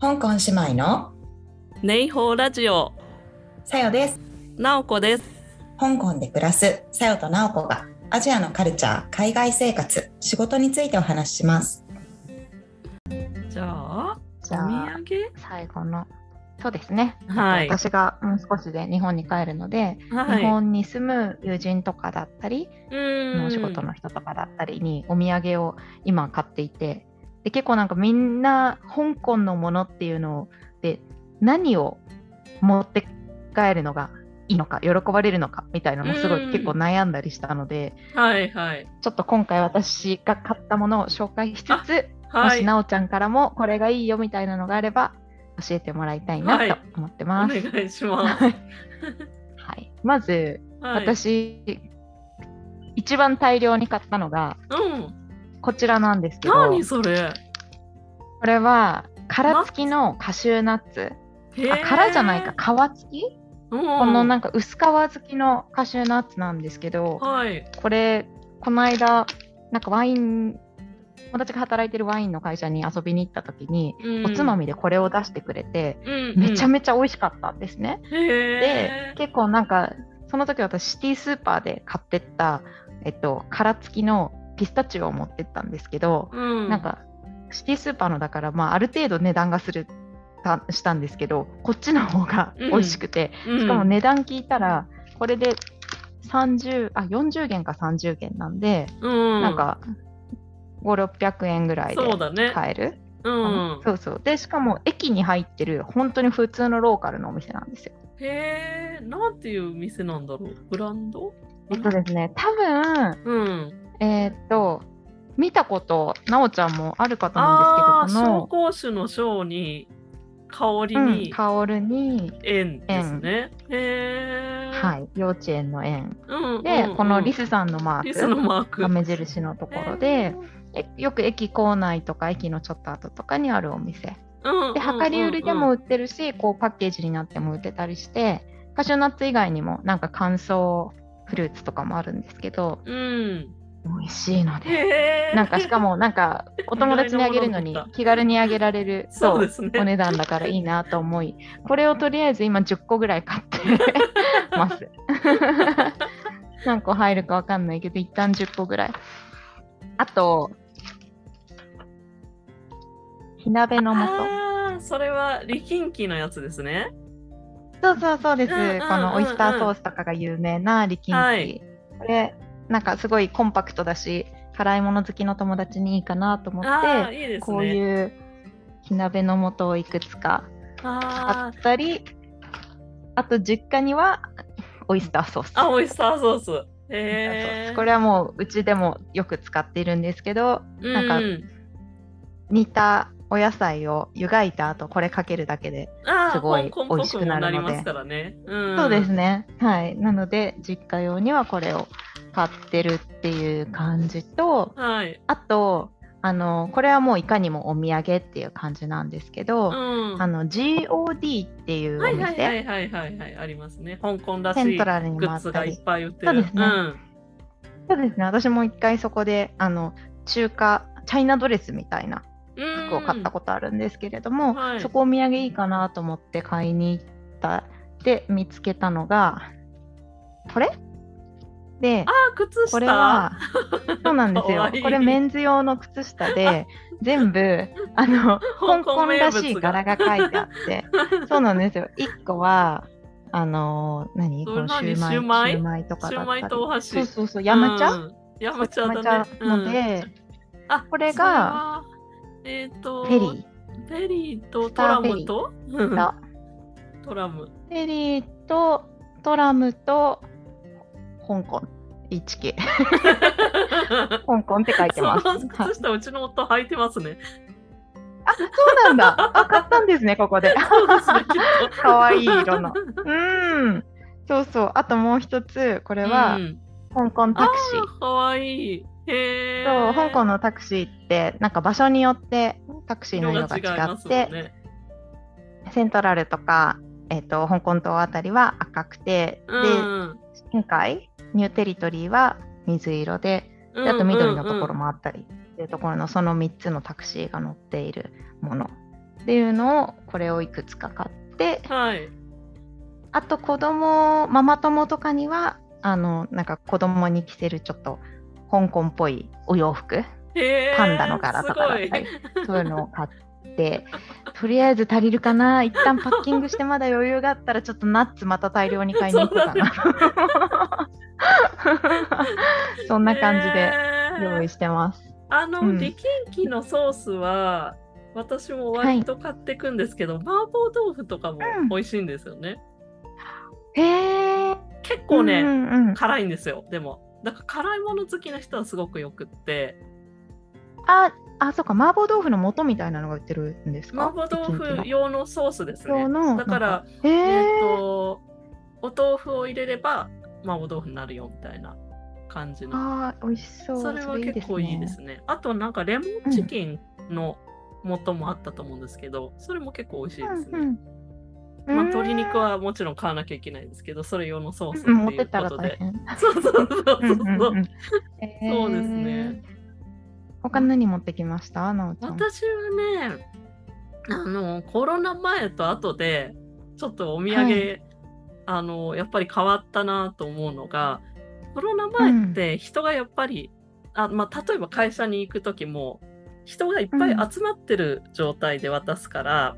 香港姉妹のネイホーラジオ。さよです。なおこです。香港で暮らすさよとなおこがアジアのカルチャー、海外生活、仕事についてお話しします。じゃあじゃあお土産？最後のそうですね、はい。私がもう少しで日本に帰るので、はい。日本に住む友人とかだったり、うん。お仕事の人とかだったりにお土産を今買っていてで結構なんかみんな香港のものっていうので何を持って帰るのがいいのか喜ばれるのかみたいなのもすごうんい結構悩んだりしたので、はいはい。ちょっと今回私が買ったものを紹介しつつ、もはい。しなおちゃんからもこれがいいよみたいなのがあれば教えてもらいたいなはい。と思っておます。願いします。は いはい、まず、はい。私一番大量に買ったのがうんこちらなんですけど何それ？これは殻付きのカシューナッツ。あ殻じゃないか皮付き、ここのなんか薄皮付きのカシューナッツなんですけどはい。これこの間なんかワイン友達が働いてるワインの会社に遊びに行った時に、おつまみでこれを出してくれて、めちゃめめちゃ美味しかったんですね。ちで結構なんかその時私シティスーパーで買ってった、えっと、殻付きのピスタチオを持ってったんですけど、なんかシティスーパーのだから、まあ、ある程度値段がするたしたんですけどこっちの方が美味しくて、しかも値段聞いたらこれで30あ40元か30元なんで、ななんか5600円ぐらいで買える？うん。そうそう。でしかも駅に入ってる本当に普通のローカルのお店なんですよ。へえ。なんていう店なんだろう？ブランド？えっとですね多分うんえーっと、見たこと、なおちゃんもあるかとああ思うんですけど、こ紹興酒の章に香りの、うん、に香るに、円ですね。へえ。はい、幼稚園の園。うんうんで、うんこのリスさんのマリスのークマーク。が目印のところで、えよく駅構内とか駅のちょっと後とかにあるお店。うんで、量り売りでも売ってるし、こうパッケージになっても売ってたりして、カシューナッツ以外にもなんか乾燥フルーツとかもあるんですけど、うんうん。美味しいので。なんかしかもなんかお友達にあげるのに気軽にあげられるそうですね。お値段だからいいなと思いこれをとりあえず今10個ぐらい買って ます。何個入るかわかんないけど一旦10個ぐらい。あと火鍋の素。ああ、それはリキンキのやつですね。そうそうそうです、うんうんうんうん。このオイスターソースとかが有名なリキンキ、はい。これなんかすごいコンパクトだし辛いもの好きの友達にいいかなと思ってね。こういう火鍋の素をいくつかああったり、あと実家にはオイスターソース。あ、あ、オイスターソース。え。ースこれはもううちでもよく使っているんですけど、なんかうん煮たお野菜を湯がいた後これかけるだけで、すごい美味しくなるのでポコもりますからね。うん、そうですね。はい。なので実家用にはこれを買ってるっていう感じと、はい。あと、あのこれはもういかにもお土産っていう感じなんですけど、うん。あの GOD っていうおはい店、はいはいはいはいはいありますね。香港らしセンいグッズがいっ。ぱい売ってる。そうですねそうですね、私も一回そこであの中華チャイナドレスみたいなうん。服を買ったことあるんですけれども、はいそこお土産いいかなと思って買いに行ったで見つけたのがこれ？であー、靴下？これはそうなんですよ。これメンズ用の靴下で全部あの 香港らしい柄が書いてあってそうなんですよ。1個はあの何？このシューマイシューマイ？とかだったシューマイとお箸。そうそうそう山茶、うん。山茶だね。のうん。で、あこれがえっ、と、フェリフェリーとトラムと？トラム。フェリーとトラムと香港 HK 香港って書いてます。そのはい靴下、うちの夫履いてますね。あそうなんだ。あ買ったんですねここで。そうですね、きっと。かわいい色の。うん。そうそう。あともう一つこれは、うん香港タクシー。あーかわいい。へそうー香港のタクシーってなんか場所によってタクシーの色が違って、ね。セントラルとか、えっと香港島あたりは赤くて、うんで今回ニューテリトリーは水色でであと緑のところもあったりっていうところのその3つのタクシーが乗っているもの。っていうのをこれをいくつか買って、はい。あと子供ママ友とかにはあのなんか子供に着せるちょっと香港っぽいお洋服。パンダの柄とかだったすりそういうのを買ってとりあえず足りるかな。一旦パッキングしてまだ余裕があったらちょっとナッツまた大量に買いに行こうかな そんな感じで用意してます。あの、うんリキンキのソースは、私も割と買っていくんですけど、麻婆豆腐とかもうん美味しいんですよね。へえ。結構ね、うんうんうん辛いんですよ、でも。だから辛いもの好きな人はすごくよくって、あ、あ、そうか、麻婆豆腐の素みたいなのが売ってるんですか？麻婆豆腐用のソースですね。だから、へええっ、と、お豆腐を入れれば麻婆豆腐になるよみたいな感じの。あー美味しそう。それは結構いいですね。あとなんかレモンチキンの素もあったと思うんですけど、それも結構美味しいですね。うんうんまあ、うん鶏肉はもちろん買わなきゃいけないんですけど、それ用のソースっていうことで。変。そうそうそうそうそう。うんうんうん そうですね。他何持ってきました？なおちゃん。私はね、あの、コロナ前と後で、ちょっとお土産、はいあの、やっぱり変わったなと思うのが、コロナ前って人がやっぱり、あまあ、例えば会社に行く時も、人がいっぱい集まってる状態で渡すから、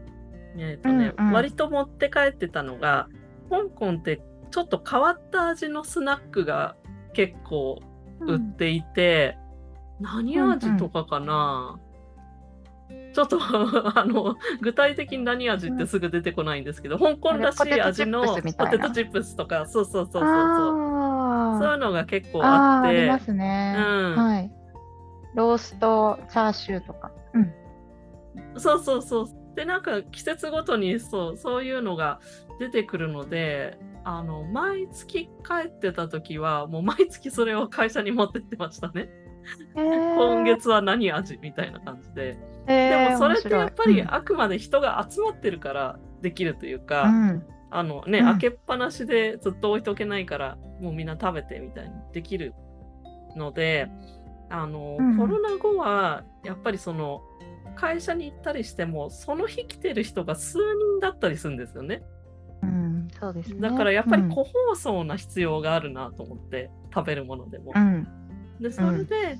えっ、とね、うんうん。割と持って帰ってたのが、香港ってちょっと変わった味のスナックが結構売っていて、何味とかかな、ちょっと あの具体的に何味ってすぐ出てこないんですけど、香港らしい味のポテトチップスとかそうそうそうそうそうそういうのが結構あってりますね、うんはい。ローストチャーシューとか。うん。そうそうそうでなんか季節ごとにそうそういうのが出てくるのであの毎月帰ってた時はもう毎月それを会社に持ってってましたね。今月は何味みたいな感じで。でもそれってやっぱりあくまで人が集まってるからできるというか、うん。あのね、うん。開けっぱなしでずっと置いとけないからもうみんな食べてみたいにできるのであの、うん。コロナ後はやっぱりその会社に行ったりしてもその日来てる人が数人だったりするんですよね。うん、そうですね。だからやっぱりうん。個包装な必要があるなと思って、食べるものでも。うん。でそれで、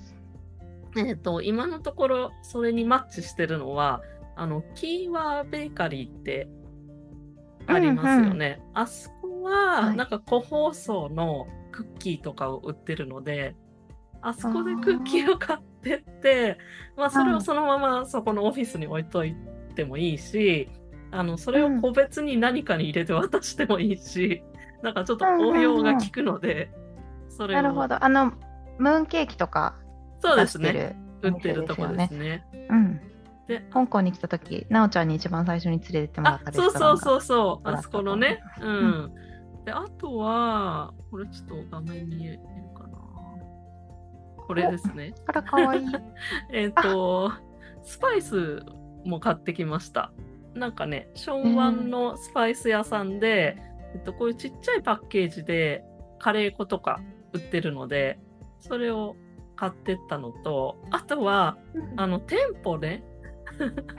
えっと今のところそれにマッチしてるのはあのキーワーベーカリーってありますよね。あそこは、はい。なんか個包装のクッキーとかを売ってるのであそこでクッキーを買ってってまあ、それをそのままそこのオフィスに置いといてもいいしあのそれを個別に何かに入れて渡してもいいし、なんかちょっと応用が効くので、それを。なるほど。あの、ムーンケーキとかそうですねる。売ってるとこですね。うん。で香港に来た時、なおちゃんに一番最初に連れてってもらっあたレそうそうそうそう、あそこのね。ううんん。で、あとは、これちょっと画面に見えるかな。これですね。あら、かわいい。えっと、スパイスも買ってきました。なんかね、ションワンのスパイス屋さんで、えっと、こういうちっちゃいパッケージでカレー粉とか売ってるので、それを買ってったのと、あとは、あの、店舗ね、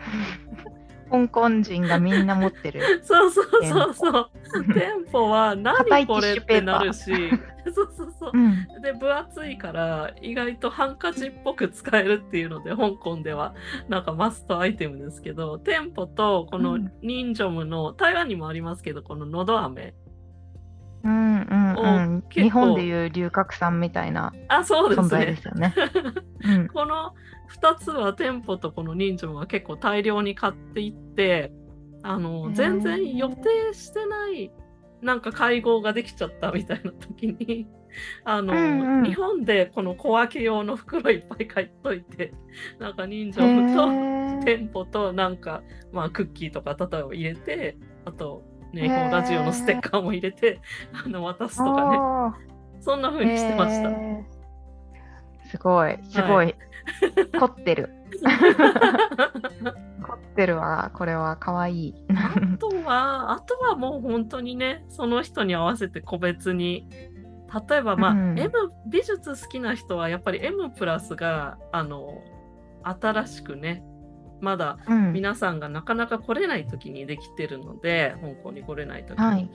香港人がみんな持ってる。そうそうそうそう。店舗は何これってなるし、そうそうそうう。ん。で、分厚いから意外とハンカチっぽく使えるっていうので、香港ではなんかマストアイテムですけど、店舗とこのうんニンジョムの、台湾にもありますけど、こののど飴。うん日本でいう龍角散みたいなあ、そうです存在でね。すよね。うん。この2つは店舗とこのニンジョムは結構大量に買っていって、あへの、ー全然予定してないなんか会合ができちゃったみたいな時に、あの、うんうん日本でこの小分け用の袋いっぱい買っといて、なんかニンジョムと、店舗となんか、まあ、クッキーとか例えば入れてあとねこのラジオのステッカーも入れてあの渡すとかねあそんなー風にしてました。すごい、すごい。凝ってる。凝ってるわ、これはかわいい。あとはあとはもう本当にねその人に合わせて個別に例えばまあ、うん M 美術好きな人はやっぱり M プラスがあの新しくねまだ皆さんがなかなか来れない時にできてるので、うん、香港に来れない時に、はい、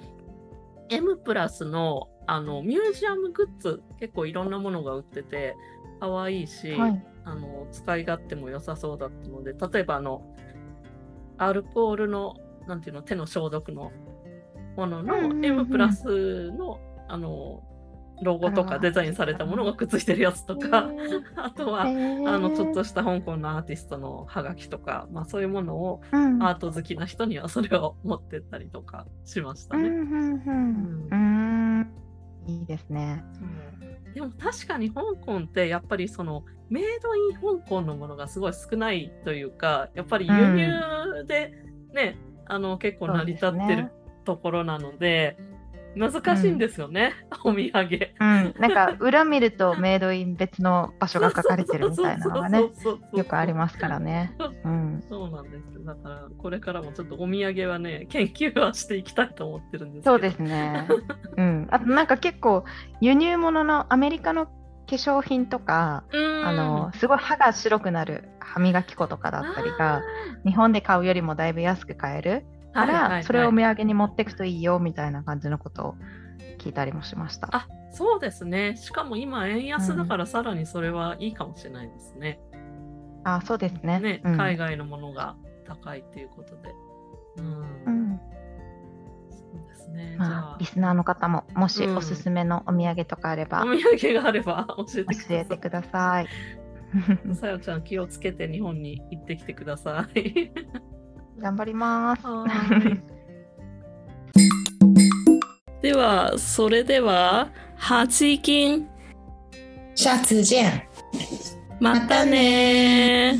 M プラスのあのミュージアムグッズ結構いろんなものが売ってて可愛いし、はい、あの使い勝手も良さそうだったので例えばあのアルコールのなんていうの手の消毒のものの M プラスのあのロゴとかデザインされたものがくっついてるやつとか、あとは、あのちょっとした香港のアーティストのハガキとか、まあ、そういうものを、アート好きな人にはそれを持ってったりとかしましたね。いいですね、うん、でも確かに香港ってやっぱりそのメイドイン香港のものがすごい少ないというかやっぱり輸入でね、うん、あの結構成り立ってるところなので。難しいんですよね、うん、お土産。うん、なんか裏見るとメイドイン別の場所が書かれてるみたいなのがねよくありますからね。うん、そうなんです。だからこれからもちょっとお土産はね研究はしていきたいと思ってるんですそうですね。うん、あとなんか結構輸入物のアメリカの化粧品とか、あのすごい歯が白くなる歯磨き粉とかだったりが日本で買うよりもだいぶ安く買える。から、それをお土産に持っていくといいよみたいな感じのことを聞いたりもしました。あそうですね。しかも今、円安だからさらにそれはいいかもしれないですね。うん、あそうですねね、うん、海外のものが高いということで。うん、うんそうですね。まあ、リスナーの方ももしおすすめのお土産とかあれば、お土産があれば。教えてください。さよちゃん気をつけて日本に行ってきてください。頑張ります。では、それでは、8金。下次见。またね